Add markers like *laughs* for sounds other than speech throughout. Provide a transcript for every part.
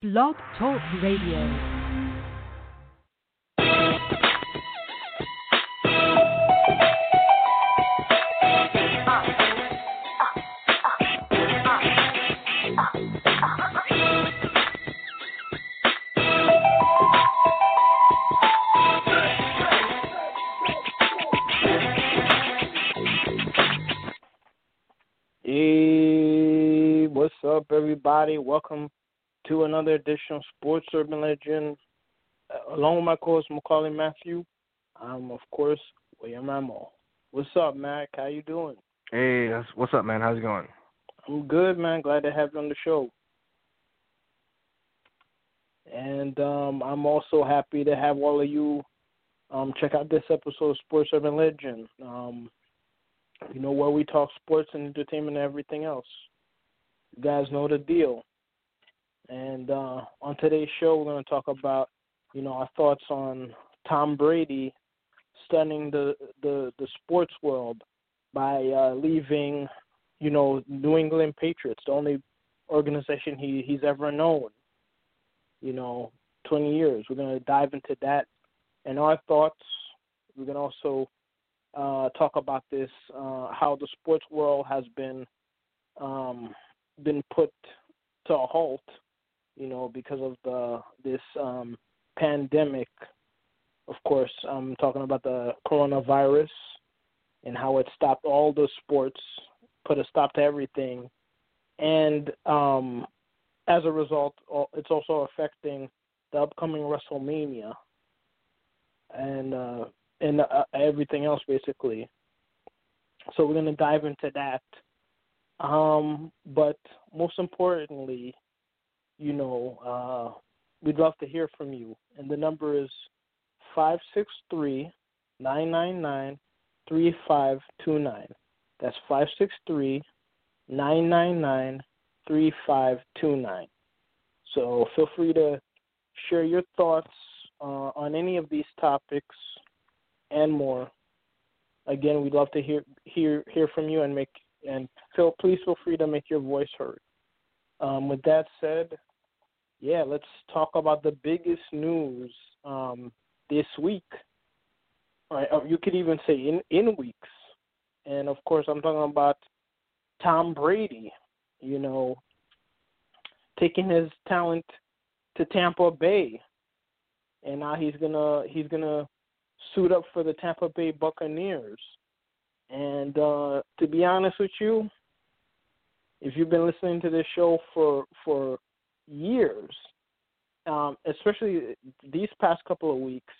Blog Talk Radio. Hey, what's up, everybody? Welcome to another edition of Sports Urban Legend. Uh, along with my co-host Maccorley Mathieu, I'm of course William Rameau. What's up, Mac? How you doing? Hey, what's up, man? How's it going? I'm good, man. Glad to have you on the show. And um, I'm also happy to have all of you um, check out this episode of Sports Urban Legend. Um, you know where we talk sports and entertainment and everything else. You guys know the deal. And uh, on today's show, we're going to talk about, you know, our thoughts on Tom Brady stunning the the, the sports world by uh, leaving, you know, New England Patriots, the only organization he he's ever known. You know, 20 years. We're going to dive into that and our thoughts. We're going to also uh, talk about this, uh, how the sports world has been um, been put to a halt, you know, because of the this um, pandemic. Of course, I'm talking about the coronavirus and how it stopped all the sports, put a stop to everything, and um, as a result, it's also affecting the upcoming WrestleMania and uh, and uh, everything else basically. So we're gonna dive into that. Um, but most importantly, you know, uh, we'd love to hear from you, and the number is five six three nine nine nine three five two nine. That's five six three nine nine nine three five two nine. So feel free to share your thoughts uh, on any of these topics and more. Again, we'd love to hear hear hear from you and make and feel please feel free to make your voice heard. Um, with that said, yeah, let's talk about the biggest news um, this week. Right, or you could even say in in weeks. And of course, I'm talking about Tom Brady. You know, taking his talent to Tampa Bay, and now he's gonna he's gonna suit up for the Tampa Bay Buccaneers. And uh, to be honest with you, if you've been listening to this show for for years, um, especially these past couple of weeks,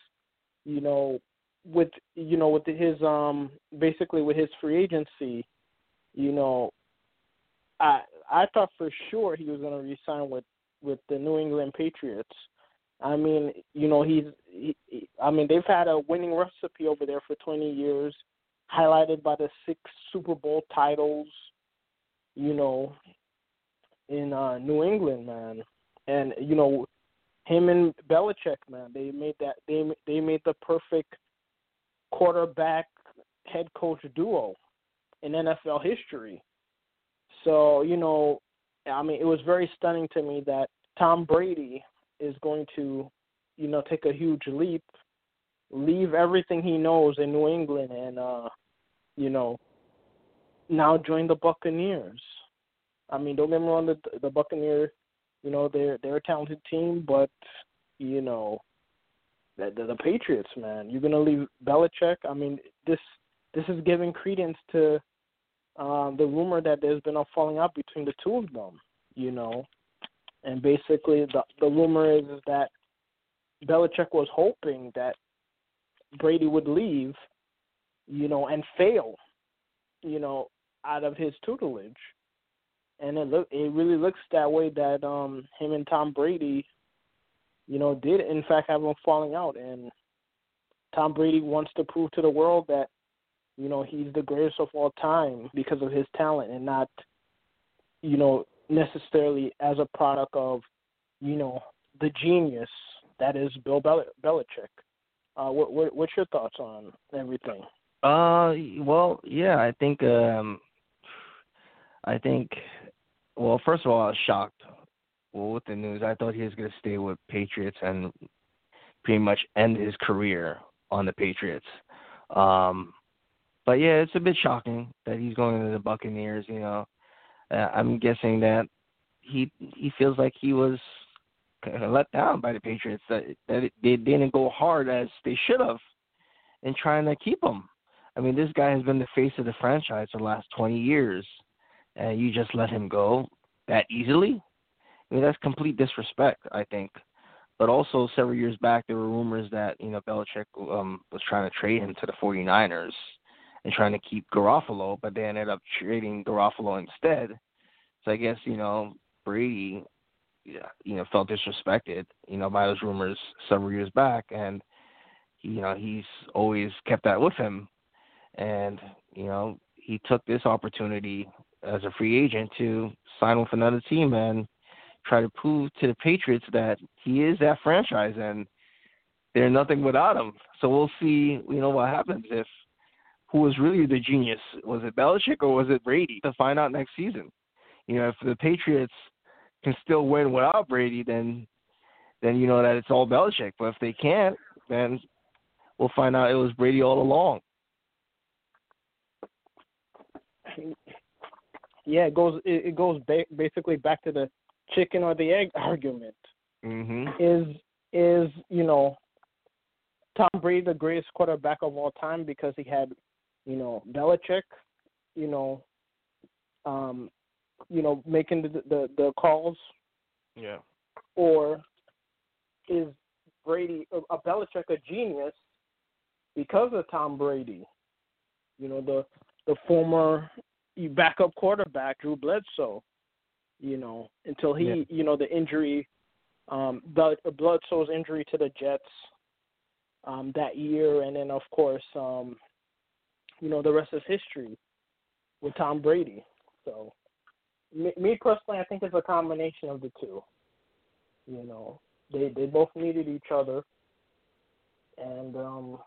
you know, with you know with his um basically with his free agency, you know, I I thought for sure he was going to resign with with the New England Patriots. I mean, you know, he's. He, I mean, they've had a winning recipe over there for 20 years, highlighted by the six Super Bowl titles. You know, in uh, New England, man, and you know, him and Belichick, man, they made that. They they made the perfect quarterback head coach duo in NFL history. So you know, I mean, it was very stunning to me that Tom Brady is going to, you know, take a huge leap, leave everything he knows in New England, and uh, you know, now join the Buccaneers. I mean, don't get me wrong, the the Buccaneers, you know, they're they're a talented team, but you know, the the, the Patriots, man, you're gonna leave Belichick. I mean, this this is giving credence to um, the rumor that there's been a falling out between the two of them. You know, and basically the the rumor is, is that Belichick was hoping that Brady would leave, you know, and fail, you know, out of his tutelage. And it look it really looks that way that um him and Tom Brady, you know, did in fact have a falling out and Tom Brady wants to prove to the world that, you know, he's the greatest of all time because of his talent and not, you know, necessarily as a product of, you know, the genius that is Bill Bel- Belichick. Uh, what, what, what's your thoughts on everything? Uh, well, yeah, I think, um, I think, well, first of all, I was shocked well with the news. I thought he was going to stay with Patriots and pretty much end his career on the Patriots. Um, but yeah, it's a bit shocking that he's going to the Buccaneers. You know, uh, I'm guessing that he he feels like he was kind of let down by the Patriots that that it, they didn't go hard as they should have in trying to keep him. I mean, this guy has been the face of the franchise for the last 20 years, and you just let him go that easily? I mean, that's complete disrespect, I think. But also, several years back, there were rumors that you know Belichick um, was trying to trade him to the 49ers and trying to keep Garoppolo, but they ended up trading Garoppolo instead. So I guess you know Brady, you know, felt disrespected, you know, by those rumors several years back, and you know he's always kept that with him, and you know he took this opportunity as a free agent to sign with another team and try to prove to the Patriots that he is that franchise and they're nothing without him. So we'll see, you know, what happens if who was really the genius. Was it Belichick or was it Brady? To find out next season. You know, if the Patriots can still win without Brady, then then you know that it's all Belichick. But if they can't, then we'll find out it was Brady all along. Yeah, it goes it, goes ba- basically back to the chicken or the egg *laughs* argument. Mm-hmm. Is is you know Tom Brady the greatest quarterback of all time because he had you know Belichick, you know, um, you know making the the, the calls. Yeah. Or is Brady a, a Belichick a genius because of Tom Brady? You know the the former backup quarterback Drew Bledsoe you know, until he, yeah. you know, the injury, um, the Bledsoe's injury to the Jets um, that year, and then of course, um, you know, the rest is history with Tom Brady. So, me, me personally, I think it's a combination of the two. You know, they they both needed each other, and um,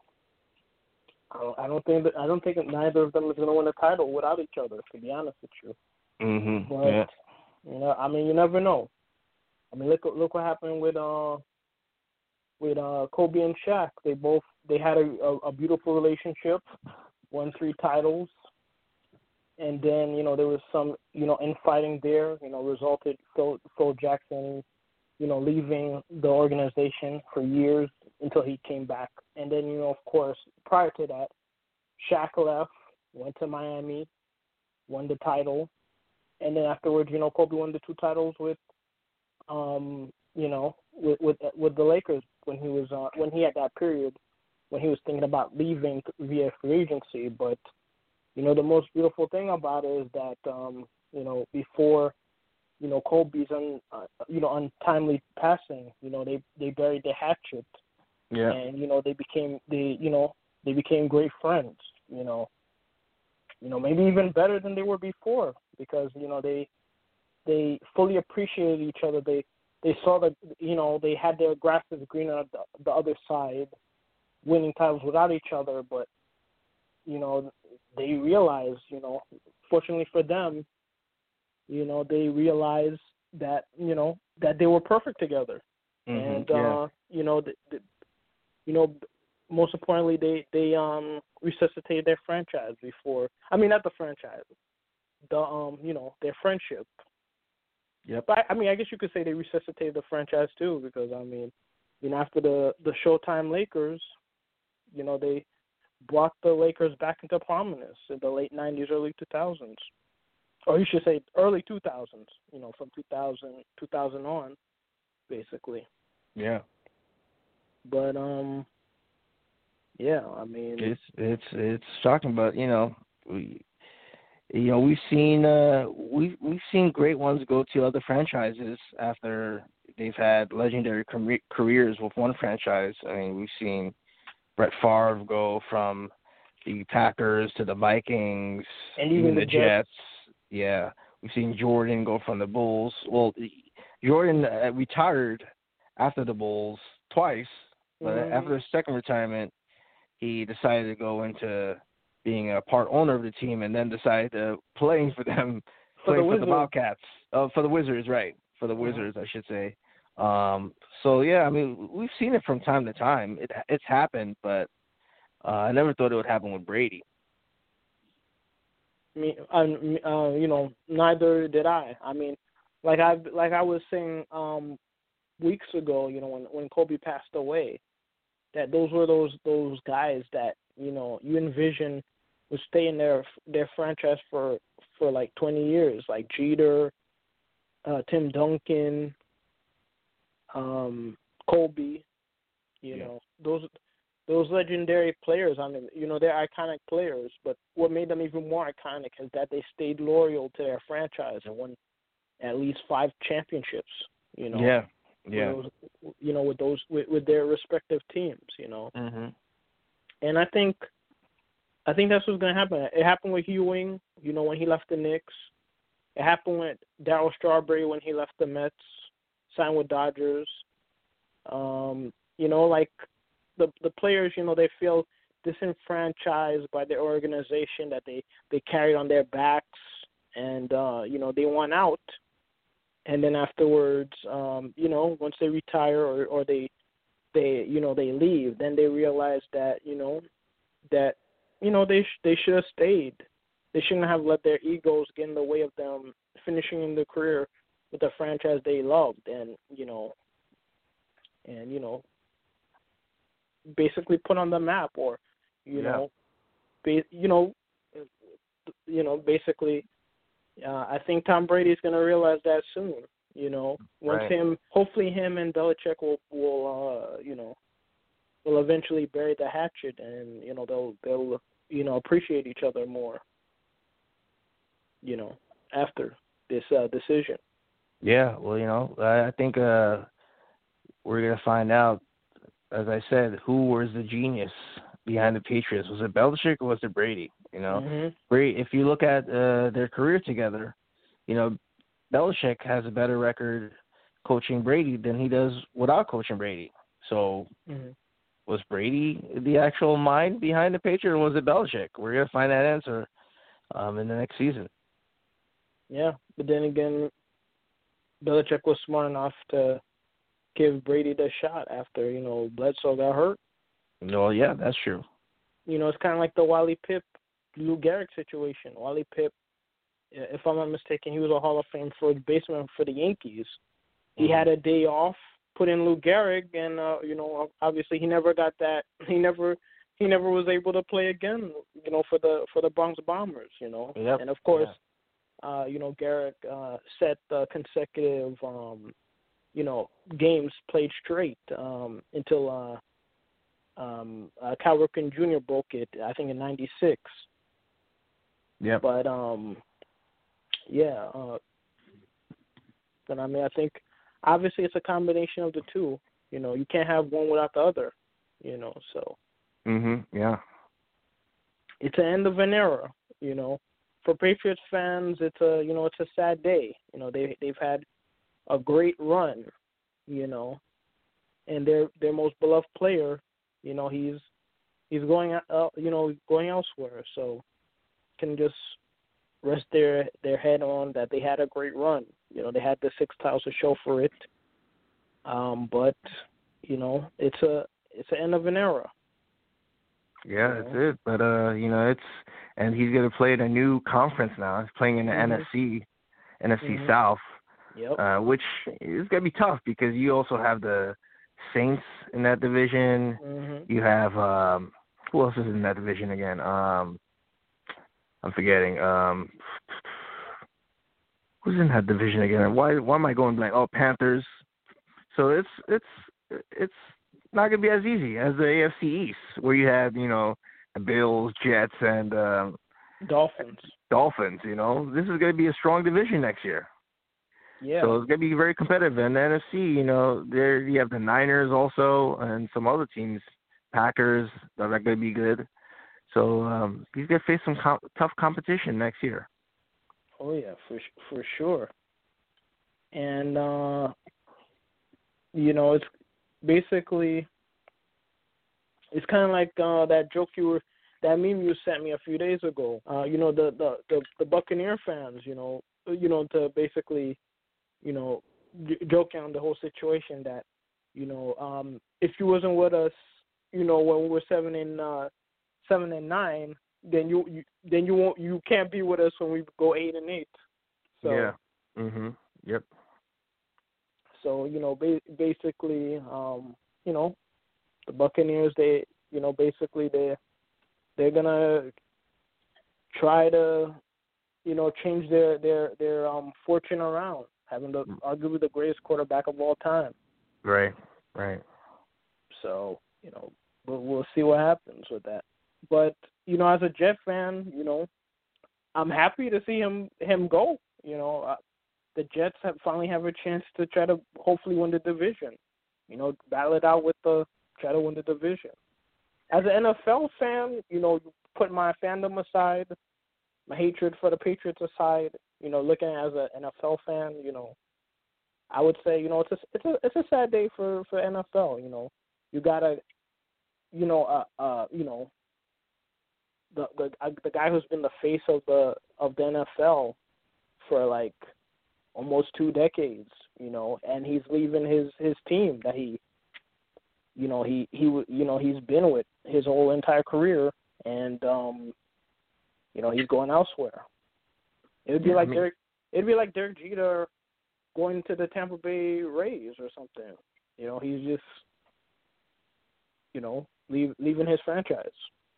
I don't, I don't think that I don't think that neither of them is going to win a title without each other. To be honest with you. Mhm. But, yeah. You know, I mean, you never know. I mean, look look what happened with uh with uh Kobe and Shaq. They both they had a, a, a beautiful relationship, won three titles, and then you know there was some you know infighting there. You know, resulted Phil Phil Jackson, you know, leaving the organization for years until he came back, and then you know of course prior to that, Shaq left, went to Miami, won the title, and then afterwards, you know, Kobe won the two titles with, um, you know, with with with the Lakers when he was uh, when he had that period when he was thinking about leaving via free agency. But you know, the most beautiful thing about it is that um, you know before you know Kobe's un, uh, you know untimely passing, you know they they buried the hatchet. Yeah. And you know they became they you know they became great friends. You know, you know maybe even better than they were before because you know they they fully appreciated each other. They they saw that you know they had their grasses greener on the, the other side, winning titles without each other. But you know they realized, you know, fortunately for them, you know they realized that you know that they were perfect together, mm-hmm, and yeah. uh, you know, the, the, you know, most importantly, they they um resuscitated their franchise before. I mean, not the franchise, the um you know their friendship. Yep. But I, I mean, I guess you could say they resuscitated the franchise too, because I mean, you know, after the the Showtime Lakers, you know, they brought the Lakers back into prominence in the late '90s, early 2000s, or you should say early 2000s. You know, from 2000 2000 on, basically. Yeah. But um, yeah, I mean, it's it's it's shocking, but you know, we you know we've seen uh we've we've seen great ones go to other franchises after they've had legendary careers with one franchise. I mean, we've seen Brett Favre go from the Packers to the Vikings, and even, the, the Jets. Jets. Yeah, we've seen Jordan go from the Bulls. Well, Jordan uh, retired after the Bulls twice, but mm-hmm. after his second retirement, he decided to go into being a part owner of the team, and then decided to playing for them, *laughs* for playing the, for the Wildcats, uh, for the Wizards, right? for the Wizards, I should say. Um, so yeah, I mean, we've seen it from time to time. It it's happened, but uh, I never thought it would happen with Brady. Me, um, uh, you know, neither did I. I mean, like I like I was saying um weeks ago, you know, when when Kobe passed away, that those were those those guys that you know you envision would stay in their their franchise for for like 20 years, like Jeter, uh, Tim Duncan, um, Kobe. You Yeah. know those those legendary players. I mean, you know they're iconic players, but what made them even more iconic is that they stayed loyal to their franchise and won at least five championships. You know, Yeah, yeah. those, you know, with those with, with their respective teams. You know, Mhm. and I think I think that's what's gonna happen. It happened with Ewing, you know, when he left the Knicks. It happened with Darryl Strawberry when he left the Mets, signed with Dodgers. Um, you know, like the the players, you know, they feel disenfranchised by their organization that they they carried on their backs, and uh, you know they want out. And then afterwards, um, you know, once they retire or or they they you know they leave, then they realize that you know that you know they sh- they should have stayed. They shouldn't have let their egos get in the way of them finishing in their career with a franchise they loved, and you know, and you know, basically put on the map, or you Yeah. know, ba- you know, you know, basically. Uh, I think Tom Brady's going to realize that soon. You know, once Right. him, hopefully him and Belichick will will uh, you know will eventually bury the hatchet, and you know they'll they'll you know appreciate each other more. You know, after this uh, decision. Yeah, well, you know, I I think uh we're gonna find out, as I said, who was the genius behind the Patriots. Was it Belichick or was it Brady? You know, Mhm. Brady. If you look at uh, their career together, you know, Belichick has a better record coaching Brady than he does without coaching Brady. So Mhm. was Brady the actual mind behind the Patriots, or was it Belichick? We're gonna find that answer um, in the next season. Yeah, but then again, Belichick was smart enough to give Brady the shot after you know Bledsoe got hurt. Well, yeah, that's true. You know, it's kind of like the Wally Pipp, Lou Gehrig situation. Wally Pipp, if I'm not mistaken, he was a Hall of Fame third baseman for the Yankees. He Mhm. had a day off, put in Lou Gehrig, and uh, you know, obviously he never got that. *laughs* He never he never was able to play again. You know, for the for the Bronx Bombers. You know, Yep. and of course, uh, you know, Gehrig uh, set uh, consecutive, um, you know, games played straight um, until uh, um, uh, Cal Ripken Jr. broke it. I think in '96. Yeah. But um, yeah. Uh, but I mean, I think obviously it's a combination of the two. You know, you can't have one without the other. You know, so Mhm. Yeah. it's the end of an era. You know, for Patriots fans, it's a you know it's a sad day. You know, they they've had a great run. You know, and their their most beloved player, you know, he's he's going uh, you know going elsewhere. So can just rest their their head on that they had a great run. You know, they had the six titles to show for it. Um, but you know, it's a it's the end of an era. Yeah, you that's it. But uh, you know, it's and he's gonna play in a new conference now. He's playing in the Mhm. NFC, NFC Mhm. South, Yep. uh, which is gonna be tough because you also have the Saints in that division. mhm. You have um, who else is in that division again? Um, I'm forgetting. Um, who's in that division again? Why why am I going blank? Oh, Panthers. So it's it's it's not gonna be as easy as the AFC East, where you have you know Bills, Jets, and um, Dolphins. Dolphins. You know this is gonna be a strong division next year. Yeah. So it's gonna be very competitive. And the NFC, you know, there you have the Niners also, and some other teams, Packers that are gonna be good. So um, he's gonna face some com- tough competition next year. Oh yeah, for for sure. And uh you know, it's basically it's kind of like uh that joke you were that meme you sent me a few days ago. Uh you know the the the, the Buccaneer fans, you know, you know to basically, you know, joking on the whole situation that you know um if you wasn't with us you know when we were seven and uh seven and nine then you, you then you won't you can't be with us when we go eight and eight so yeah. Mhm. Yep. so you know ba- basically um you know the buccaneers they you know basically they they're gonna try to you know change their their their um fortune around having the arguably the greatest quarterback of all time Right. Right. So you know, we'll, we'll see what happens with that. But you know, as a Jet fan, you know, I'm happy to see him him go. You know, uh, the Jets have finally have a chance to try to hopefully win the division. You know, battle it out with the try to win the division. As an NFL fan, you know, put my fandom aside, my hatred for the Patriots aside. You know, looking as an NFL fan, you know, I would say, you know, it's a it's a it's a sad day for for NFL. You know, you gotta, you know, uh, uh, you know, the the uh, the guy who's been the face of the of the NFL for like almost two decades. You know, and he's leaving his his team that he, you know, he he you know he's been with his whole entire career, and um, you know, he's going elsewhere. It would be Yeah, I like mean- Derek. It'd be like Derek Jeter going to the Tampa Bay Rays or something. You know, he's just you know, leave leaving his franchise.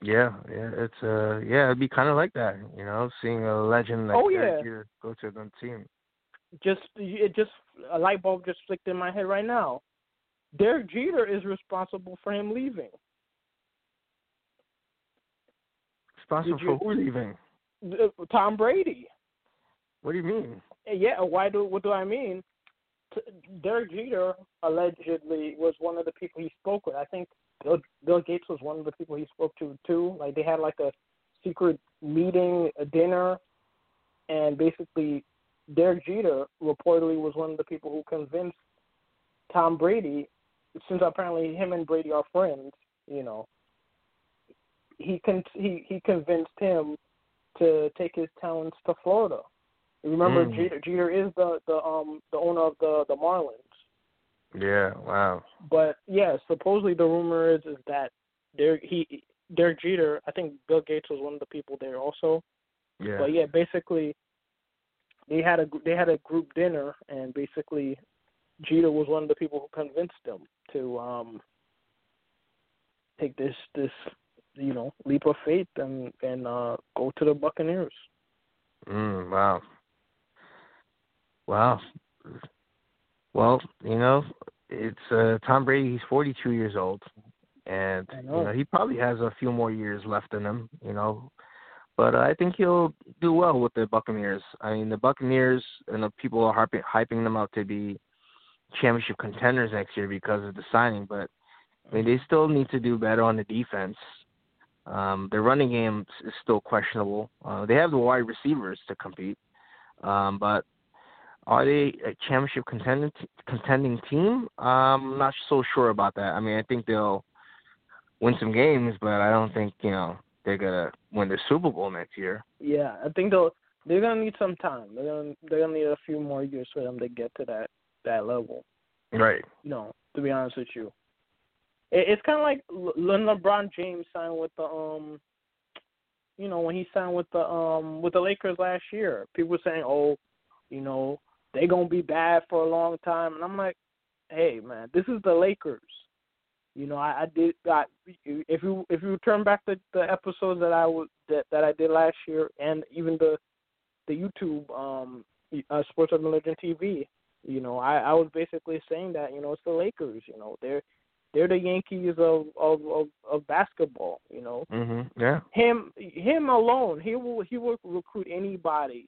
Yeah, yeah, it's uh, yeah, it'd be kind of like that, you know, seeing a legend like Oh, Derek yeah. Jeter go to the team. Just it just a light bulb just flicked in my head right now. Derek Jeter is responsible for him leaving. Did you- for who leaving? Tom Brady. What do you mean? Eh, yeah, why do what do I mean? Derek Jeter allegedly was one of the people he spoke with. I think Bill, Bill Gates was one of the people he spoke to too. Like they had like a secret meeting, a dinner, and basically Derek Jeter reportedly was one of the people who convinced Tom Brady, since apparently him and Brady are friends, you know, he con- he he convinced him to take his talents to Florida. Remember, Mm. Jeter, Jeter is the the um the owner of the the Marlins. Yeah, wow. But yeah, supposedly the rumor is is that Derek he Derek Jeter. I think Bill Gates was one of the people there also. Yeah. But yeah, basically they had a they had a group dinner, and basically Jeter was one of the people who convinced them to um take this this you know leap of faith and and uh go to the Buccaneers. Mm, wow. Wow. Well, you know, it's uh Tom Brady, he's 42 years old and I you know. know, he probably has a few more years left in him, you know. But uh, I think he'll do well with the Buccaneers. I mean, the Buccaneers, and the people are hyping, hyping them out to be championship contenders next year because of the signing, but I mean, they still need to do better on the defense. Um, their running game is still questionable. Uh, they have the wide receivers to compete, um, but are they a championship contending contending team? Um, I'm not so sure about that. I mean, I think they'll win some games, but I don't think you know they're gonna win the Super Bowl next year. Yeah, I think they'll they're gonna need some time. They're gonna they're gonna need a few more years for them to get to that that level. Right. You know, to be honest with you, it's kind of like when LeBron James signed with the um, you know, when he signed with the um with the Lakers last year. People were saying, oh, you know, they're gonna be bad for a long time, and I'm like, hey man, this is the Lakers. You know, I, I did. I, if you if you turn back the the episodes that I was that that I did last year, and even the the YouTube um uh, Sports Urban Legend TV, you know, I I was basically saying that you know it's the Lakers. You know, they're they're the Yankees of of of, of basketball. You know, Mhm. Yeah. him him alone, he will he will recruit anybody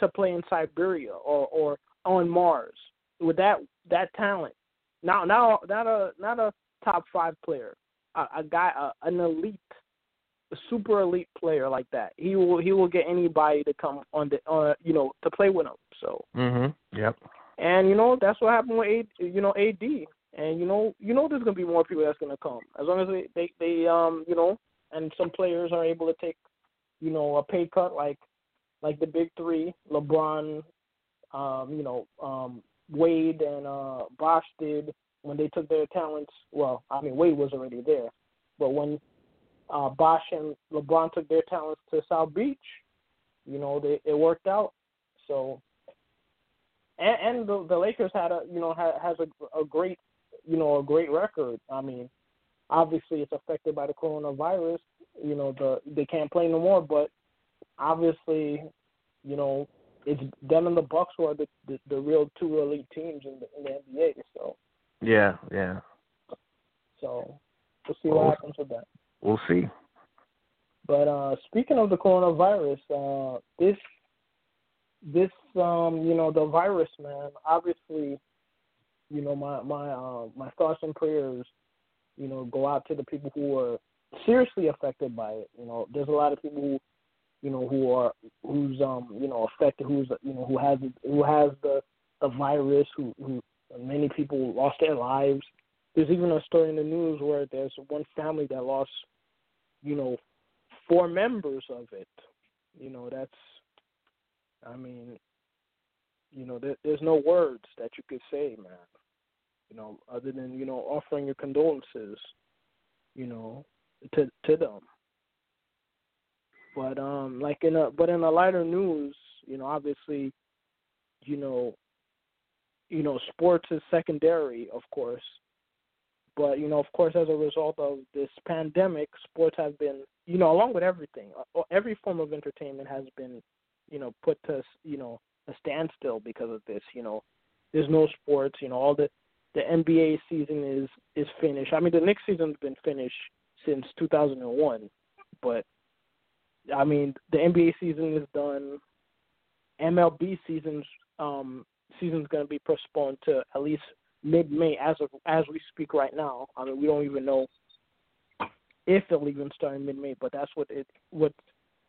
to play in Siberia or or on Mars with that that talent. Now now not a not a top five player, a, a guy a, an elite, a super elite player like that. He will he will get anybody to come on the uh you know to play with him. So mm Mhm. Yep. and you know that's what happened with A, you know AD. And you know you know there's gonna be more people that's gonna come as long as they they, they um you know and some players are able to take you know a pay cut like like the big three LeBron, um you know um Wade and uh, Bosh did when they took their talents. Well, I mean Wade was already there, but when uh, Bosh and LeBron took their talents to South Beach, you know, they, it worked out. So, and, and the, the Lakers had a you know ha, has a, a great you know a great record. I mean, obviously it's affected by the coronavirus. You know, the they can't play no more, but obviously, you know, it's them and the Bucks who are the the, the real two elite teams in the, in the NBA. So. Yeah, yeah. So we'll see what happens with that. We'll see. But uh speaking of the coronavirus, uh this this um, you know, the virus man, obviously, you know, my my uh my thoughts and prayers, you know, go out to the people who are seriously affected by it. You know, there's a lot of people who you know, who are who's um, you know, affected, who's you know, who has who has the the virus, who who many people lost their lives. There's even a story in the news where there's one family that lost, you know, four members of it. You know, that's, I mean, you know, there, there's no words that you could say, man. You know, other than you know offering your condolences, you know, to to them. But um, like in a but in a lighter news, you know, obviously, you know, you know, sports is secondary, of course. But you know, of course, as a result of this pandemic, sports have been, you know, along with everything, uh, every form of entertainment has been, you know, put to, you know, a standstill because of this. You know, there's no sports. You know, all the the NBA season is is finished. I mean, the Knicks season's been finished since 2001, but I mean, the NBA season is done. MLB season's um, season's going to be postponed to at least mid-May as of as we speak right now. I mean, we don't even know if it'll even start in mid-May, but that's what it what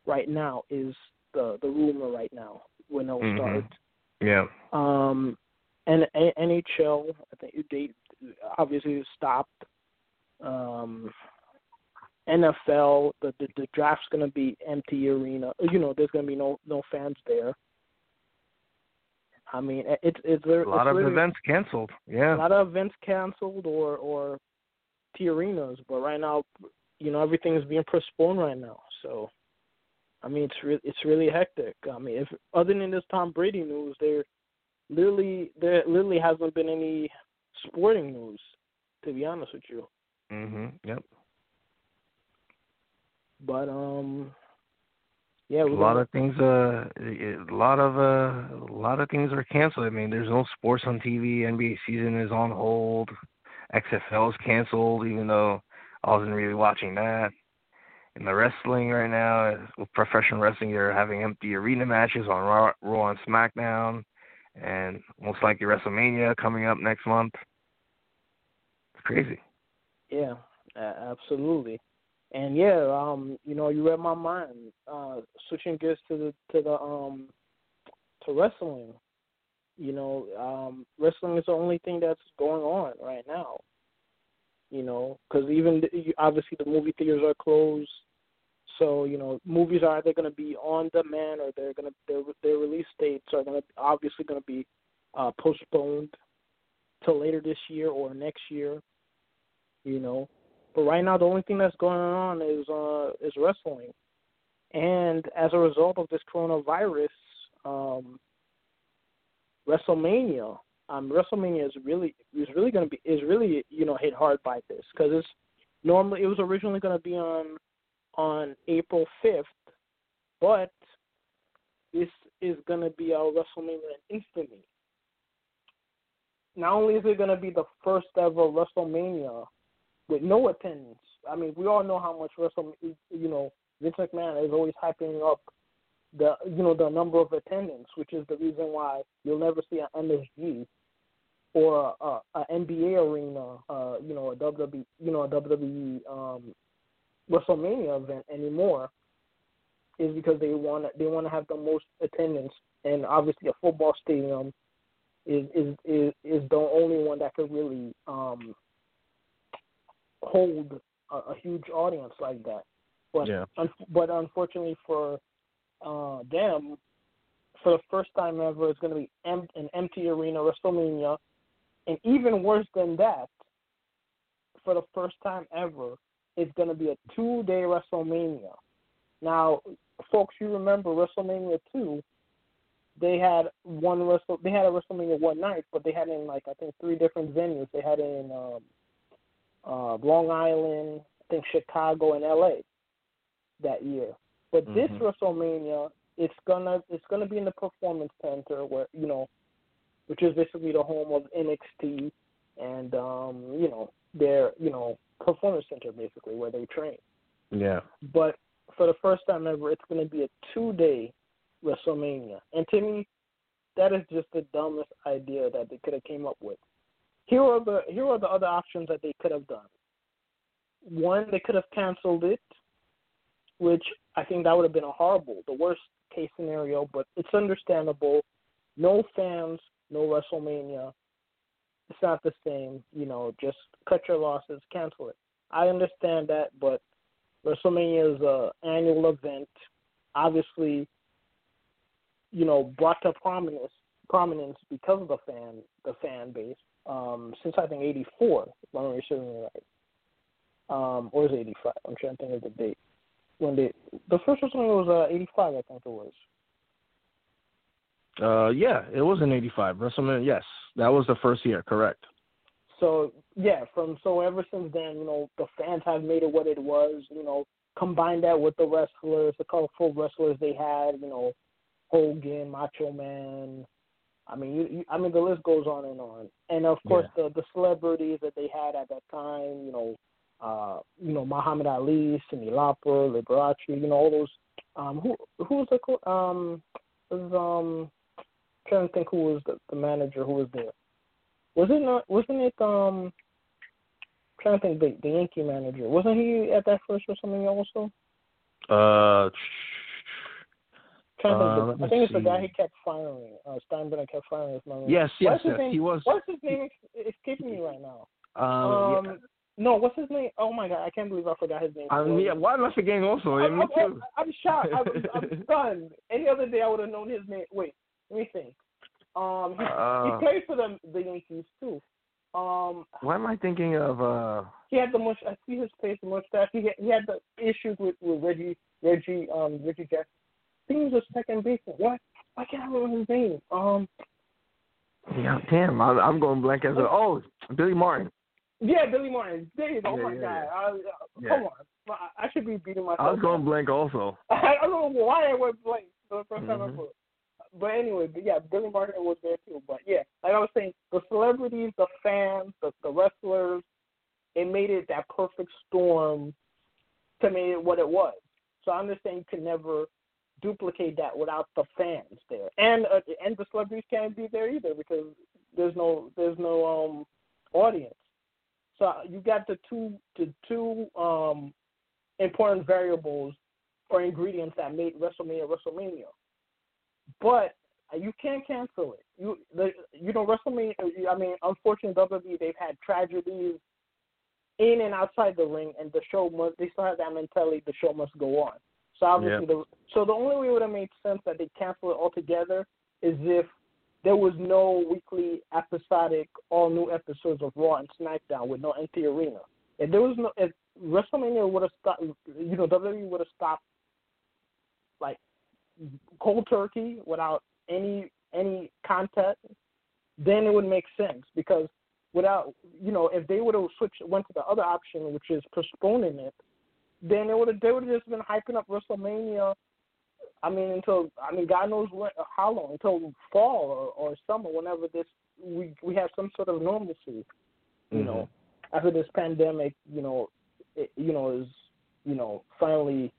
right now is the the rumor right now when it'll mm-hmm. start. Yeah. Um, and NHL, I think they obviously stopped. Um, NFL, the, the the draft's gonna be empty arena. You know, there's gonna be no no fans there. I mean, it's it's there a lot it's of events canceled. Yeah, a lot of events canceled or or T arenas. But right now, you know, everything is being postponed right now. So, I mean, it's really it's really hectic. I mean, if other than this Tom Brady news, there literally there literally hasn't been any sporting news. To be honest with you. Mhm. Yep. But um, yeah, a lot of things. Uh, a lot of uh, a lot of things are canceled. I mean, there's no sports on TV. NBA season is on hold. XFL is canceled, even though I wasn't really watching that. In the wrestling right now, with professional wrestling, they're having empty arena matches on Raw, Raw and SmackDown, and most likely WrestleMania coming up next month. It's crazy. Yeah, absolutely. And yeah, um, you know, you read my mind. Uh, switching gears to the to the um to wrestling. You know, um, wrestling is the only thing that's going on right now. You know, because even obviously the movie theaters are closed, so you know movies are either going to be on demand or they're going to their their release dates are going to obviously going to be uh, postponed till later this year or next year. You know, but right now, the only thing that's going on is uh, is wrestling, and as a result of this coronavirus, um, WrestleMania, um, WrestleMania is really is really going to be is really you know hit hard by this because it's normally it was originally going to be on on April fifth, but this is going to be our WrestleMania infamy. Not only is it going to be the first ever WrestleMania with no attendance. I mean, we all know how much Wrestle, you know, Vince McMahon is always hyping up the, you know, the number of attendance, which is the reason why you'll never see an MSG or a, a NBA arena, uh, you know, a WWE, you know, a WWE um, WrestleMania event anymore, is because they want they want to have the most attendance, and obviously a football stadium is is is, is the only one that could really um, hold a, a huge audience like that. But yeah. un- but unfortunately for uh, them, for the first time ever, it's going to be em- an empty arena WrestleMania, and even worse than that, for the first time ever, it's going to be a two-day WrestleMania. Now, folks, you remember WrestleMania two? They had one Wrestle. They had a WrestleMania one night, but they had it in like I think three different venues. They had it in um, uh, Long Island, I think Chicago, and L.A. that year. But Mhm. this WrestleMania, it's gonna it's gonna be in the Performance Center, where you know, which is basically the home of NXT, and um, you know their you know Performance Center basically where they train. Yeah. But for the first time ever, it's going to be a two-day WrestleMania, and to me, that is just the dumbest idea that they could have came up with. Here are the here are the other options that they could have done. One, they could have canceled it, which I think that would have been a horrible, the worst case scenario, but it's understandable. No fans, no WrestleMania. It's not the same, you know, just cut your losses, cancel it. I understand that, but WrestleMania is a annual event. Obviously, you know, brought to prominence prominence because of the fan the fan base. Um, since I think eighty four, if I'm remembering right. Um, or is '85? I'm trying to think of the date. When they the first WrestleMania was uh, eighty five, I think it was. Uh, yeah, it was in '85. WrestleMania. Yes, that was the first year. Correct. So yeah, from so ever since then, you know, the fans have made it what it was. You know, combine that with the wrestlers, the colorful wrestlers they had. You know, Hogan, Macho Man. I mean, you, you, I mean, the list goes on and on. And of course, the the celebrities that they had at that time. You know, uh, you know, Muhammad Ali, Cyndi Lauper, Liberace. You know, all those. Um, who who was the um was um trying to think who was the, the manager who was there. Was it not? Wasn't it um? Trying to think the the Yankee manager. Wasn't he at that first or something also? Uh, Uh, I think it's the guy he kept firing. Uh, Steinbrenner kept firing his name. yes, yes, What's his yes. name? He was. What's his name? It's escaping me right now. Um, yeah. Um, no, what's his name? Oh my god, I can't believe I forgot his name. I mean, yeah, why am I forgetting also? I'm, me I'm, too. I'm shocked. I'm, I'm *laughs* stunned. Any other day I would have known his name. Wait, let me think. Um, *laughs* he, Uh, he played for the the Yankees too. Um, Why am I thinking of uh? he had the mush. I see his face, the mustache. He had, he had the issues with with Reggie Reggie um Reggie Jackson. I think he was a second baseman. What? Why can't I remember his name? Um, Yeah, damn, I, I'm going blank as a. Oh, Billy Martin. yeah, Billy Martin. Go. oh Yeah, my yeah, god. I, uh, Yeah. Come on. I, I should be beating myself. *laughs* I was going blank also. I don't know why I went blank for the 1st time Mhm. ever. But anyway, but yeah, Billy Martin was there too. But yeah, like I was saying, the celebrities, the fans, the, the wrestlers, it made it that perfect storm to make it what it was. So I understand you can never duplicate that without the fans there, and uh, and the celebrities can't be there either because there's no there's no um audience. So you got the two the two um important variables or ingredients that made WrestleMania WrestleMania. But you can't cancel it. You the you know WrestleMania. I mean, unfortunately, WWE they've had tragedies in and outside the ring, and the show must. They still have that mentality. The show must go on. So obviously, the so the only way it would have made sense that they cancel it altogether is if there was no weekly episodic, all new episodes of Raw and SmackDown with no empty arena. If there was no, if WrestleMania would have stopped, you know, WWE would have stopped like cold turkey without any any content, then it would make sense because without you know if they would have switched went to the other option which is postponing it, then it would have they would have just been hyping up WrestleMania. I mean until I mean God knows when how long until fall or, or summer whenever this we we have some sort of normalcy, you know, mm-hmm. after this pandemic you know it, you know is you know finally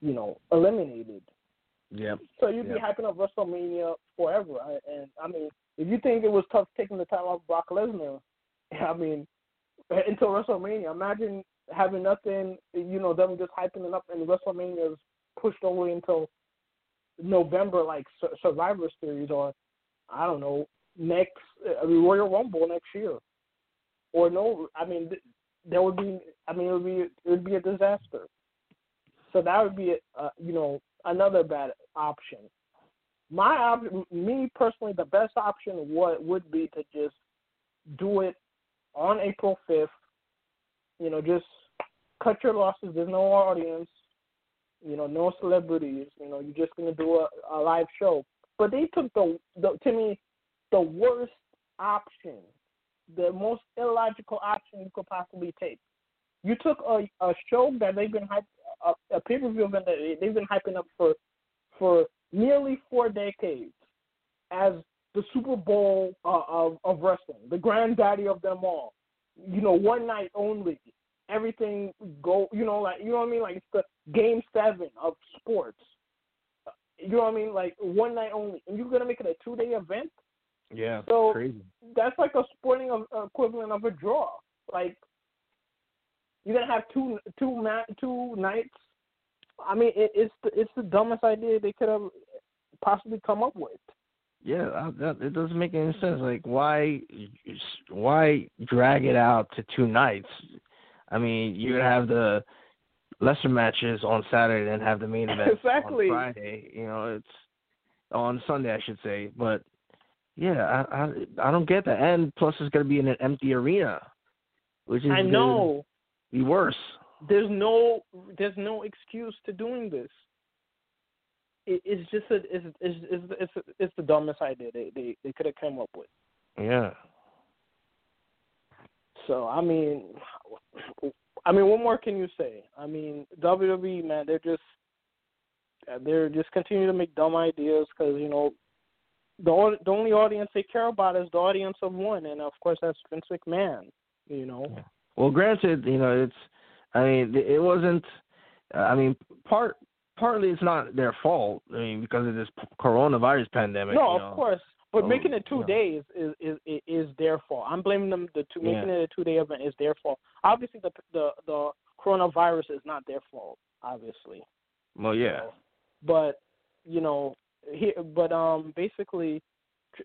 you know eliminated. Yep. So you'd be Yeah. hyping up WrestleMania forever. And I mean, if you think it was tough taking the title off Brock Lesnar, *laughs* I mean, until WrestleMania, imagine having nothing. You know, them just hyping it up, and WrestleMania is pushed all the way until November, like Survivor Series, or I don't know, next uh, Royal Rumble next year, or no. I mean, th- there would be. I mean, it would be. It would be a disaster. So that would be, uh, you know, another bad option. my op- me personally, the best option would would be to just do it on April fifth. You know, just cut your losses. There's no audience. You know, no celebrities. You know, you're just gonna do a, a live show. But they took the, the to me the worst option, the most illogical option you could possibly take. You took a a show that they've been hype, a, a pay per view event that they've been hyping up for for nearly four decades as the Super Bowl uh, of of wrestling, the granddaddy of them all. You know, one night only. Everything go. You know, like you know what I mean. Like it's the game seven of sports. You know what I mean? Like one night only, and you're gonna make it a two day event. Yeah. So crazy. that's like a sporting of, equivalent of a draw. Like you're gonna have two two ma- two nights. I mean, it, it's the, it's the dumbest idea they could have possibly come up with. Yeah, I- that, it doesn't make any sense. Like, why, why drag it out to two nights? I mean, you would have the lesser matches on Saturday and have the main event *laughs* Exactly. on Friday. You know, it's on Sunday, I should say. But yeah, I I, I don't get that. And plus, it's going to be in an empty arena, which is I know the worse. There's no there's no excuse to doing this. It, it's just a it's it's it's it's, it's the dumbest idea they they, they could have come up with. Yeah. So I mean, I mean, what more can you say? I mean, WWE man, they're just they're just continuing to make dumb ideas because you know the the only audience they care about is the audience of one, and of course that's Vince McMahon. You know, Well, granted, you know, it's. I mean, it wasn't. I mean, part partly it's not their fault. I mean, because of this coronavirus pandemic. no, of know. course, but Oh, making it two yeah. days is, is is is their fault. I'm blaming them. The two, Yeah. making it a two day event is their fault. Obviously, the the the coronavirus is not their fault. Obviously. Well, yeah. know. But you know, he, but um, basically,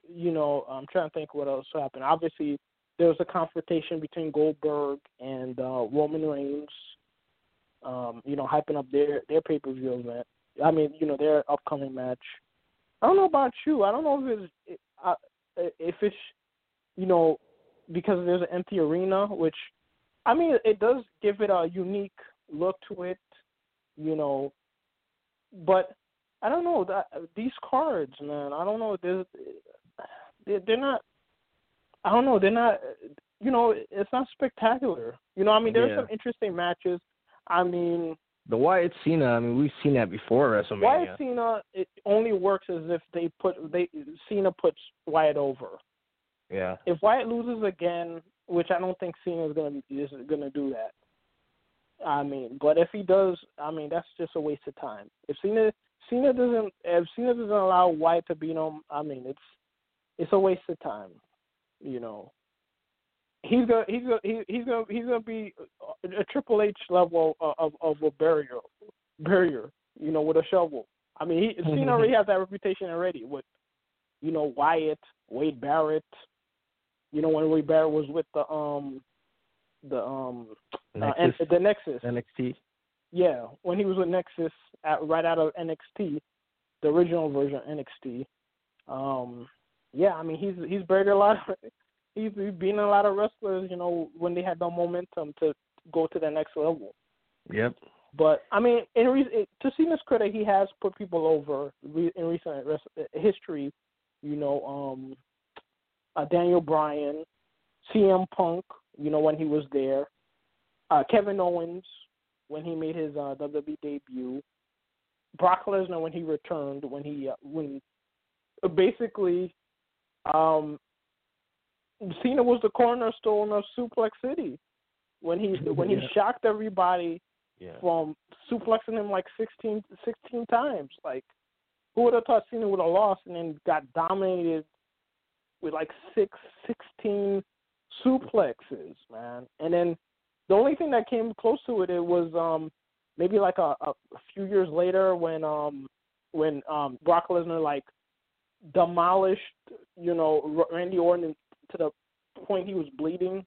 you know, I'm trying to think what else happened. Obviously, there was a confrontation between Goldberg and uh, Roman Reigns. Um, you know, hyping up their their pay per view event. I mean, you know, their upcoming match. I don't know about you. I don't know if it's if it's you know because there's an empty arena, which I mean, it does give it a unique look to it. You know, but I don't know that these cards, man. I don't know. They're, they're not. I don't know. They're not. You know, it's not spectacular. You know, I mean, there's Yeah. some interesting matches. I mean, The Wyatt Cena. I mean, we've seen that before WrestleMania. Wyatt Cena it only works as if they put they Cena puts Wyatt over. Yeah. If Wyatt loses again, which I don't think Cena is gonna is gonna do that. I mean, but if he does, I mean that's just a waste of time. If Cena Cena doesn't if Cena doesn't allow Wyatt to beat him, I mean it's it's a waste of time. You know, he's gonna he's gonna he, he's gonna he's gonna be a Triple H level of of, of a barrier barrier. You know, with a shovel. I mean, he Cena already has that reputation already with you know Wyatt, Wade Barrett. You know when Wade Barrett was with the um the um uh, and the Nexus. NXT. Yeah, when he was with Nexus at, right out of NXT, the original version of NXT. Um, yeah, I mean he's he's buried a lot. Of, *laughs* he's, he's beaten a lot of wrestlers. You know when they had the momentum to go to the next level. Yep. But I mean, in re- to Cena's credit, he has put people over re- in recent res- history. You know, um, uh, Daniel Bryan, CM Punk. You know when he was there, uh, Kevin Owens when he made his uh, WWE debut, Brock Lesnar when he returned when he uh, when uh, basically um, Cena was the cornerstone of Suplex City when he *laughs* when he Yeah. shocked everybody Yeah. from suplexing him like 16, 16 times. Like, who would have thought Cena would have lost and then got dominated with like six, 16 suplexes, man. And then the only thing that came close to it, it was um maybe like a, a few years later when um when um Brock Lesnar like demolished, you know, Randy Orton to the point he was bleeding.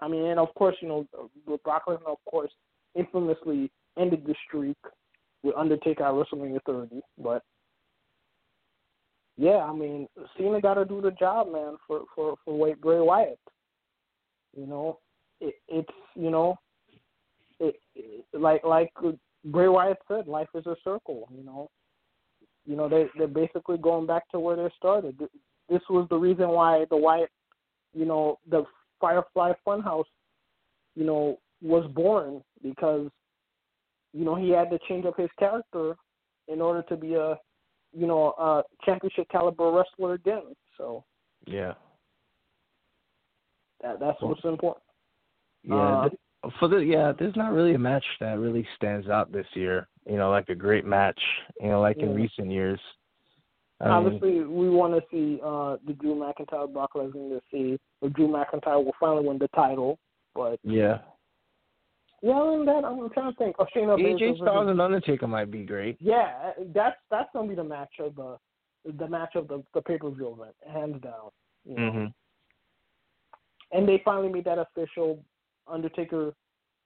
I mean, and of course, you know, uh, Brock Lesnar, of course, infamously ended the streak with Undertaker at WrestleMania 30. But yeah, I mean, Cena got to do the job, man, for for for Wade Bray Wyatt. You know, it, it's you know, it, it like like Bray Wyatt said, life is a circle. You know, you know they they're basically going back to where they started. This was the reason why the Wyatt, you know, the Firefly Funhouse, you know, was born because, you know, he had to change up his character in order to be a, you know, a championship caliber wrestler again. So Yeah. that that's what's important. Yeah. Uh, for the yeah, there's not really a match that really stands out this year. You know, like a great match. You know, like in recent years. I mean, Obviously, we want to see uh, the Drew McIntyre Brock Lesnar to see if Drew McIntyre will finally win the title. But yeah. yeah, other than that, I'm trying to think. Oh, Shayna AJ Styles and Undertaker might be great. Yeah, that's that's gonna be the match of the the match of the the pay per view event, hands down. You know? Mhm. And they finally made that official. Undertaker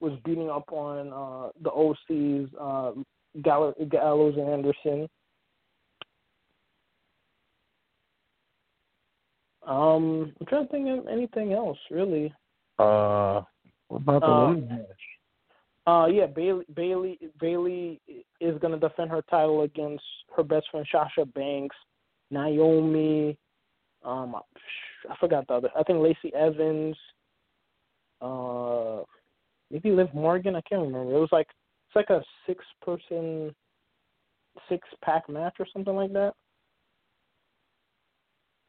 was beating up on uh the OCs, uh, Gall- Gallows and Anderson. Um, I'm trying to think of anything else really. Uh, what about the Uh, women's match? Uh, yeah, Bayley Bayley Bayley is gonna defend her title against her best friend Sasha Banks, Naomi. Um, I forgot the other. I think Lacey Evans. Uh, maybe Liv Morgan. I can't remember. It was like it's like a six person, six pack match or something like that.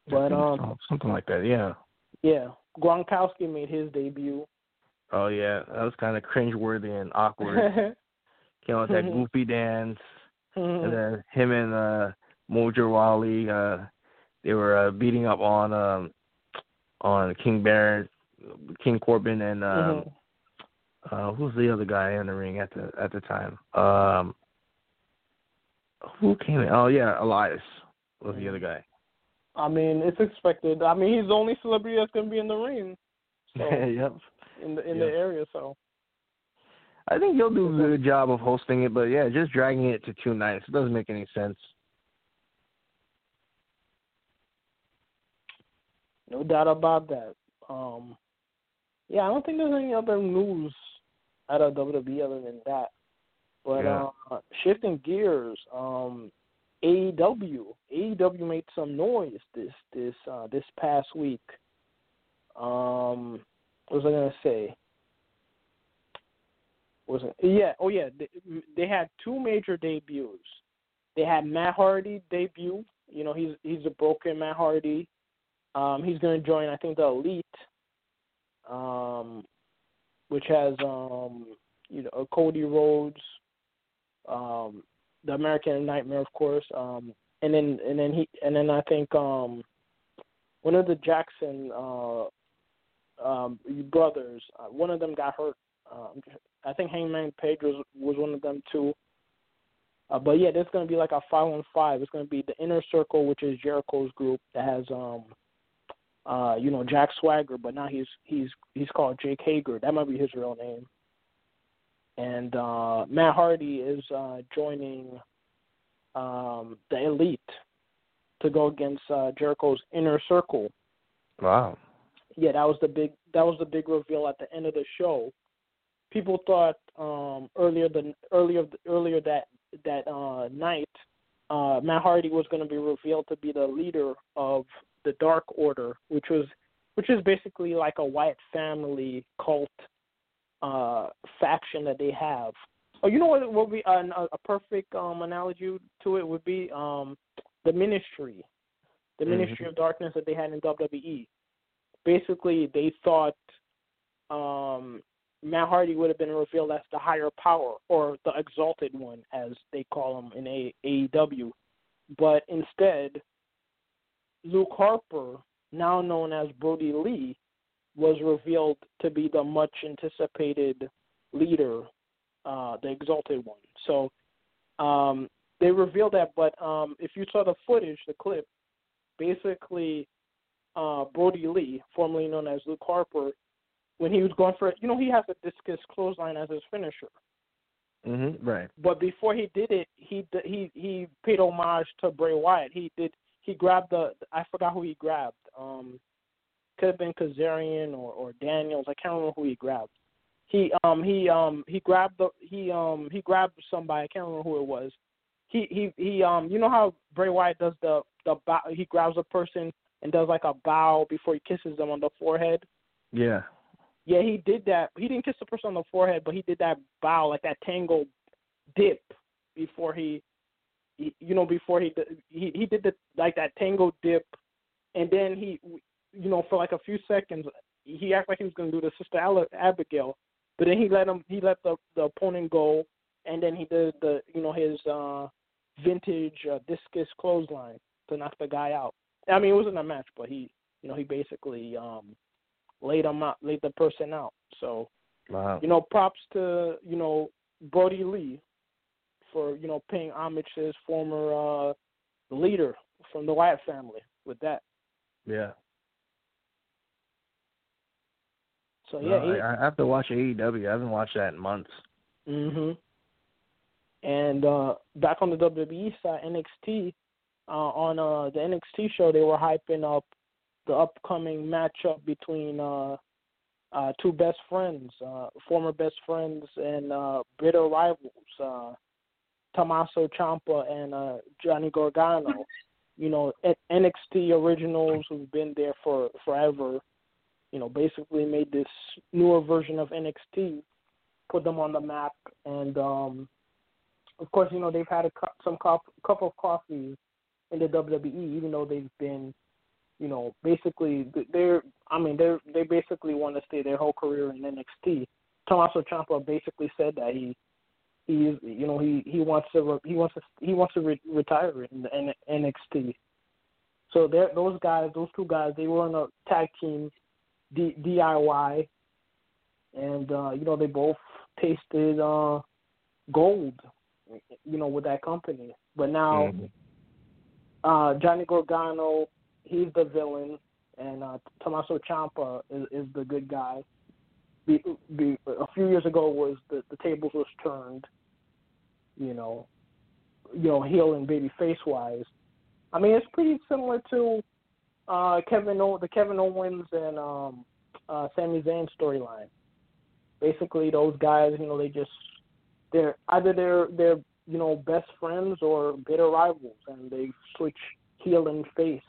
But um, something like that. Yeah. yeah, Gronkowski made his debut. Oh yeah, that was kind of cringeworthy and awkward. *laughs* Came out with that *laughs* goofy dance, and then him and uh Mojo Rawley, uh they were uh, beating up on um on King Baron, King Corbin, and um Mhm. uh who's the other guy in the ring at the at the time? Um who came in? Oh yeah, Elias was the other guy. I mean, it's expected. I mean, he's the only celebrity that's gonna be in the ring. So *laughs* yep. in the in Yeah. the area, so I think he'll do a good job of hosting it, but yeah, just dragging it to two nights it doesn't make any sense. no doubt about that. Um, yeah, I don't think there's any other news out of WWE other than that. But Yeah. uh, shifting gears, um, AEW AEW made some noise this this uh, this past week. Um, what was I gonna say? Was it? Yeah. Oh yeah. They, they had two major debuts. They had Matt Hardy debut. You know, he's he's a broken Matt Hardy. Um, he's going to join, I think, the Elite, um, which has um, you know Cody Rhodes, um, the American Nightmare, of course, um, and then and then he and then I think um, one of the Jackson uh, um, brothers, uh, one of them got hurt. Um, I think Hangman Page was was one of them too. Uh, but yeah, there's going to be like a five on five. It's going to be the Inner Circle, which is Jericho's group that has um uh, you know, Jack Swagger, but now he's he's he's called Jake Hager. That might be his real name. And uh, Matt Hardy is uh, joining um, the Elite to go against uh, Jericho's Inner Circle. Wow. Yeah, that was the big that was the big reveal at the end of the show. People thought um, earlier the earlier earlier that that uh, night, uh, Matt Hardy was going to be revealed to be the leader of the Dark Order, which was which is basically like a white family cult uh, faction that they have. Oh, you know what would be a, a perfect um, analogy to it would be um, the Ministry, the Mhm. Ministry of Darkness that they had in WWE. Basically, they thought um, Matt Hardy would have been revealed as the higher power or the exalted one, as they call him in A- AEW. But instead, Luke Harper, now known as Brodie Lee, was revealed to be the much anticipated leader, uh, the exalted one. So um, they revealed that, but um, if you saw the footage, the clip, basically uh, Brodie Lee, formerly known as Luke Harper, when he was going for it, you know, he has a discus clothesline as his finisher. Mm-hmm, Right. But before he did it, he he he paid homage to Bray Wyatt. He did he grabbed the I forgot who he grabbed. Um, could have been Kazarian or or Daniels. I can't remember who he grabbed. He um he um he grabbed the he um he grabbed somebody. I can't remember who it was. He he he um you know how Bray Wyatt does the the bow, he grabs a person and does like a bow before he kisses them on the forehead. Yeah. Yeah, he did that. He didn't kiss the person on the forehead, but he did that bow, like that tango dip, before he, he you know, before he did, he he did the like that tango dip, and then he, you know, for like a few seconds, he acted like he was going to do the Sister Abigail, but then he let him he let the the opponent go, and then he did the you know his uh vintage uh, discus clothesline to knock the guy out. I mean, it wasn't a match, but he you know he basically um laid him out, laid the person out. So, wow. you know, props to you know Brodie Lee for you know paying homage to his former uh, leader from the Wyatt family with that. Yeah. So yeah, no, I, I have to watch AEW. I haven't watched that in months. Mm Mhm. And uh back on the WWE side, NXT uh on uh the NXT show, they were hyping up the upcoming matchup between uh, uh, two best friends, uh, former best friends and uh, bitter rivals, uh, Tommaso Ciampa and uh, Johnny Gargano. You know, NXT originals who've been there for forever. You know, basically made this newer version of NXT, put them on the map, and um, of course, you know they've had a cu- some cup, cup of coffee in the WWE, even though they've been you know, basically they're I mean they're they basically want to stay their whole career in NXT. Tommaso Ciampa basically said that he he's you know he he wants to he wants to he wants to re- retire in, in NXT. So there those guys those two guys they were on a tag team D, DIY, and uh, you know they both tasted uh, gold, you know with that company. But now mm-hmm. uh, Johnny Gargano he's the villain, and uh, Tommaso Ciampa is, is the good guy. Be, be, a few years ago was the the tables was turned. You know, you know, heel and baby face wise. I mean, it's pretty similar to uh, Kevin o- the Kevin Owens and um, uh, Sami Zayn storyline. Basically, those guys, you know, they just they're either they're they're you know best friends or bitter rivals, and they switch heel and face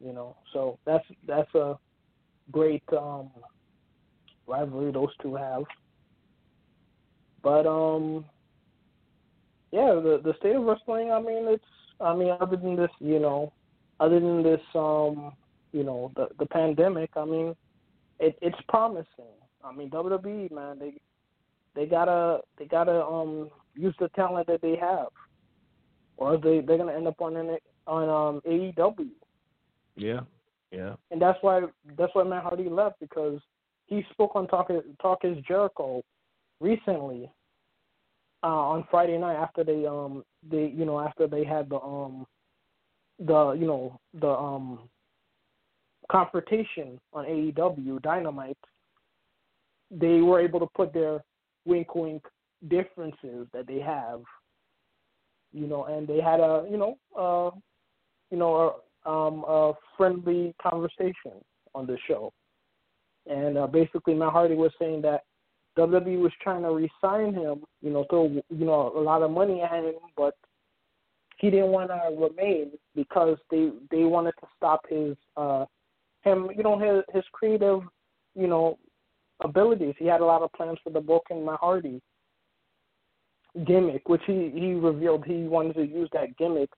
you know, so that's that's a great um, rivalry those two have. But um, yeah, the the state of wrestling. I mean, it's. I mean, other than this, you know, other than this, um, you know, the the pandemic. I mean, it it's promising. I mean, WWE, man, they they gotta they gotta um use the talent that they have, or they they're gonna end up on an on um AEW. Yeah, yeah. And that's why that's why Matt Hardy left because he spoke on Talk Talk is Jericho recently uh, on Friday night after they um they you know after they had the um the you know the um confrontation on AEW Dynamite. They were able to put their wink wink differences that they have, you know, and they had a you know uh you know um, a friendly conversation on the show. And uh, basically, Matt Hardy was saying that WWE was trying to re-sign him, you know, throw you know a lot of money at him, but he didn't want to remain because they they wanted to stop his uh him you know his his creative you know abilities. He had a lot of plans for the Broken Matt Hardy gimmick, which he he revealed he wanted to use that gimmick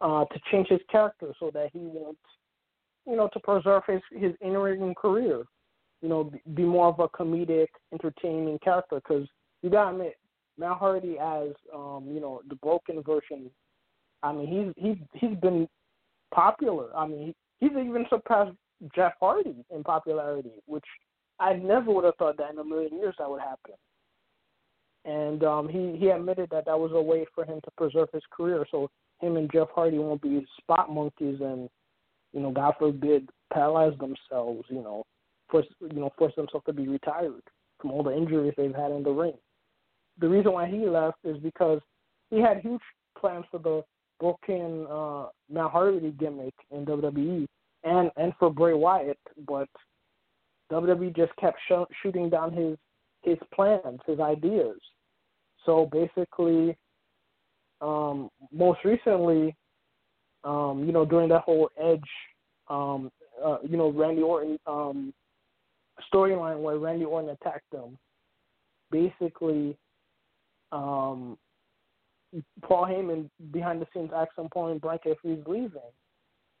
uh, to change his character so that he won't, you know, to preserve his his in-ring career. You know, be more of a comedic, entertaining character. Because you gotta admit, Matt Hardy as um, you know the broken version. I mean, he's he's he's been popular. I mean, he, he's even surpassed Jeff Hardy in popularity, which I never would have thought that in a million years that would happen. And um, he he admitted that that was a way for him to preserve his career. So him and Jeff Hardy won't be spot monkeys and, you know, God forbid, paralyze themselves, you know, force you know, force themselves to be retired from all the injuries they've had in the ring. The reason why he left is because he had huge plans for the broken uh, Matt Hardy gimmick in WWE and and for Bray Wyatt, but WWE just kept sh- shooting down his his plans, his ideas. So basically, um, most recently, um, you know, during that whole Edge, um, uh, you know, Randy Orton um, storyline where Randy Orton attacked them, basically, um, Paul Heyman behind the scenes asked him point blank if he's leaving.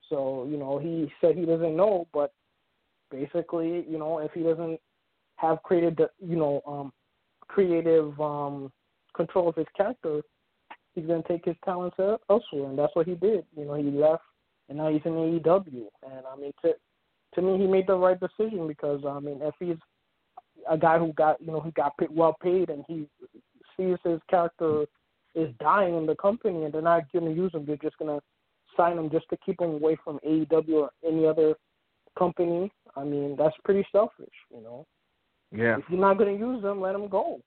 So you know, he said he doesn't know, but basically, you know, if he doesn't have created, you know, um, creative um, control of his character, he's to take his talents elsewhere, and that's what he did. You know, he left, and now he's in AEW. And I mean, to to me, he made the right decision because I mean, if he's a guy who got you know he got well paid and he sees his character is dying in the company and they're not going to use him, they're just going to sign him just to keep him away from AEW or any other company. I mean, that's pretty selfish, you know. Yeah. If you're not going to use them, let them go.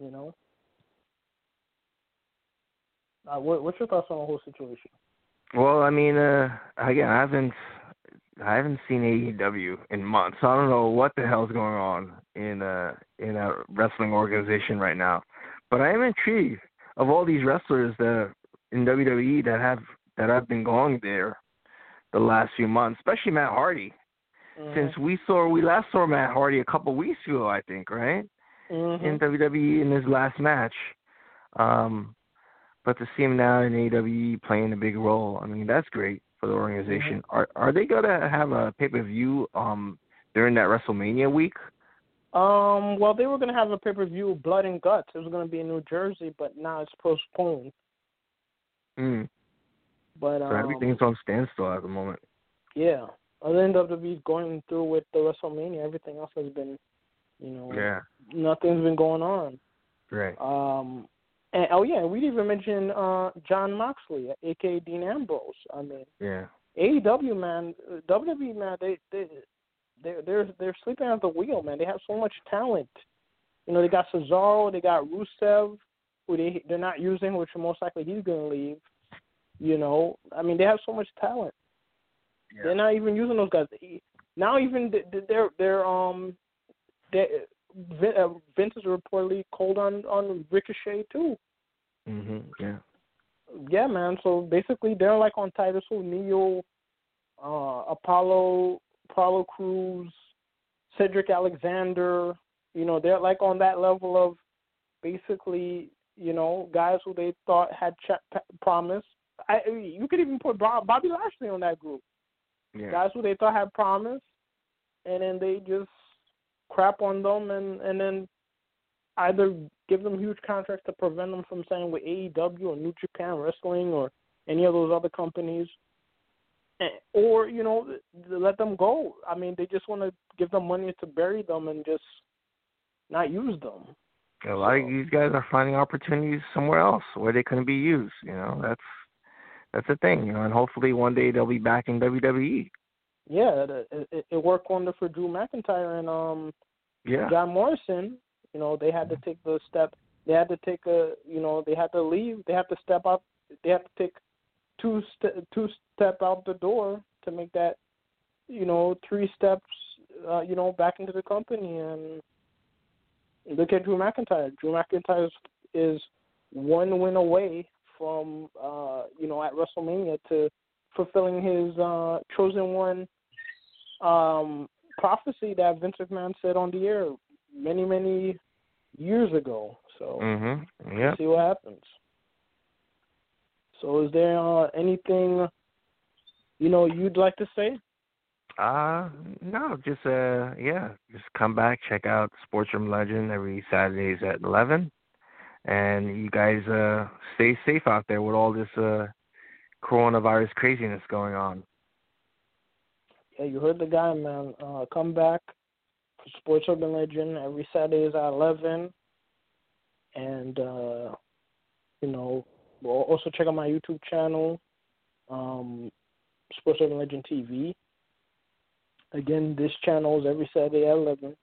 You know. Uh, what, what's your thoughts on the whole situation? Well, I mean, uh again, I haven't I haven't seen AEW in months. So I don't know what the hell's going on in uh in a wrestling organization right now. But I am intrigued of all these wrestlers that in WWE that have that have been going there the last few months, especially Matt Hardy. Mm-hmm. Since we saw we last saw Matt Hardy a couple weeks ago, I think, right? Mm-hmm. In WWE in his last match. Um but to see him now in AEW playing a big role, I mean that's great for the organization. Mm-hmm. Are are they gonna have a pay per view um during that WrestleMania week? Um, well, they were going to have a pay per view, Blood and Guts. It was going to be in New Jersey, but now it's postponed. Mm. But So um, everything's on standstill at the moment. yeah, other than WWE's going through with the WrestleMania, everything else has been, you know, Yeah. nothing's been going on. Right. Um, and oh yeah, we didn't even mention uh Jon Moxley, aka Dean Ambrose. I mean, Yeah. AEW man, WWE man, they they they they're they're sleeping at the wheel, man. They have so much talent. You know, they got Cesaro, they got Rusev, who they they're not using, which most likely he's gonna leave. You know, I mean, they have so much talent. Yeah. They're not even using those guys. Now even th- th- they're they're um they Vince is reportedly cold on on Ricochet too. Mhm. Yeah. Yeah, man. So basically, they're like on Titus O'Neil, uh, Apollo, Apollo Crews, Cedric Alexander. You know, they're like on that level of basically, you know, guys who they thought had ch- promise. I you could even put Bobby Lashley on that group. Yeah. Guys who they thought had promise, and then they just crap on them, and and then either give them huge contracts to prevent them from signing with AEW or New Japan Wrestling or any of those other companies, or you know let them go. I mean, they just want to give them money to bury them and just not use them. A lot of these guys are finding opportunities somewhere else where they couldn't be used. You know, that's that's the thing. You know, and hopefully one day they'll be back in. WWE. Yeah, it, it, it worked wonder for Drew McIntyre and um Yeah. John Morrison. You know, they had to take the step. They had to take a. You know, they had to leave. They had to step up. They had to take two st- two step out the door to make that. You know, three steps. Uh, you know, back into the company and look at Drew McIntyre. Drew McIntyre is, is one win away from uh, you know at WrestleMania to fulfilling his uh, chosen one um, prophecy that Vince McMahon said on the air many many years ago. So Mhm. we'll Yeah. see what happens. So is there uh, anything you know you'd like to say? Uh no, just uh yeah, just come back, check out Sports Urban Legend every Saturdays at eleven. And you guys uh stay safe out there with all this uh coronavirus craziness going on. Yeah, you heard the guy, man. Uh, come back Sports Urban Legend every Saturdays at eleven, and uh, you know, also check out my YouTube channel, um, Sports Urban Legend TV. Again, this channel is every Saturday at eleven,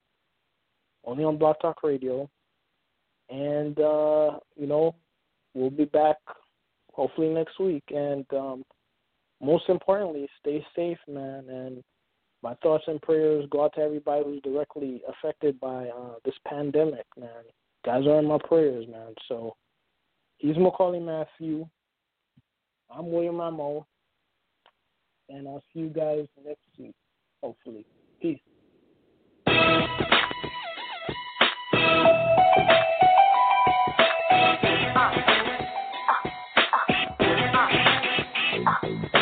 only on BlogTalk Radio, and uh, you know, we'll be back hopefully next week. And um, most importantly, stay safe, man. And my thoughts and prayers go out to everybody who's directly affected by uh, this pandemic, man. Guys are in my prayers, man. So he's Maccorley Mathieu. I'm William Rameau. And I'll see you guys next week, hopefully. Peace.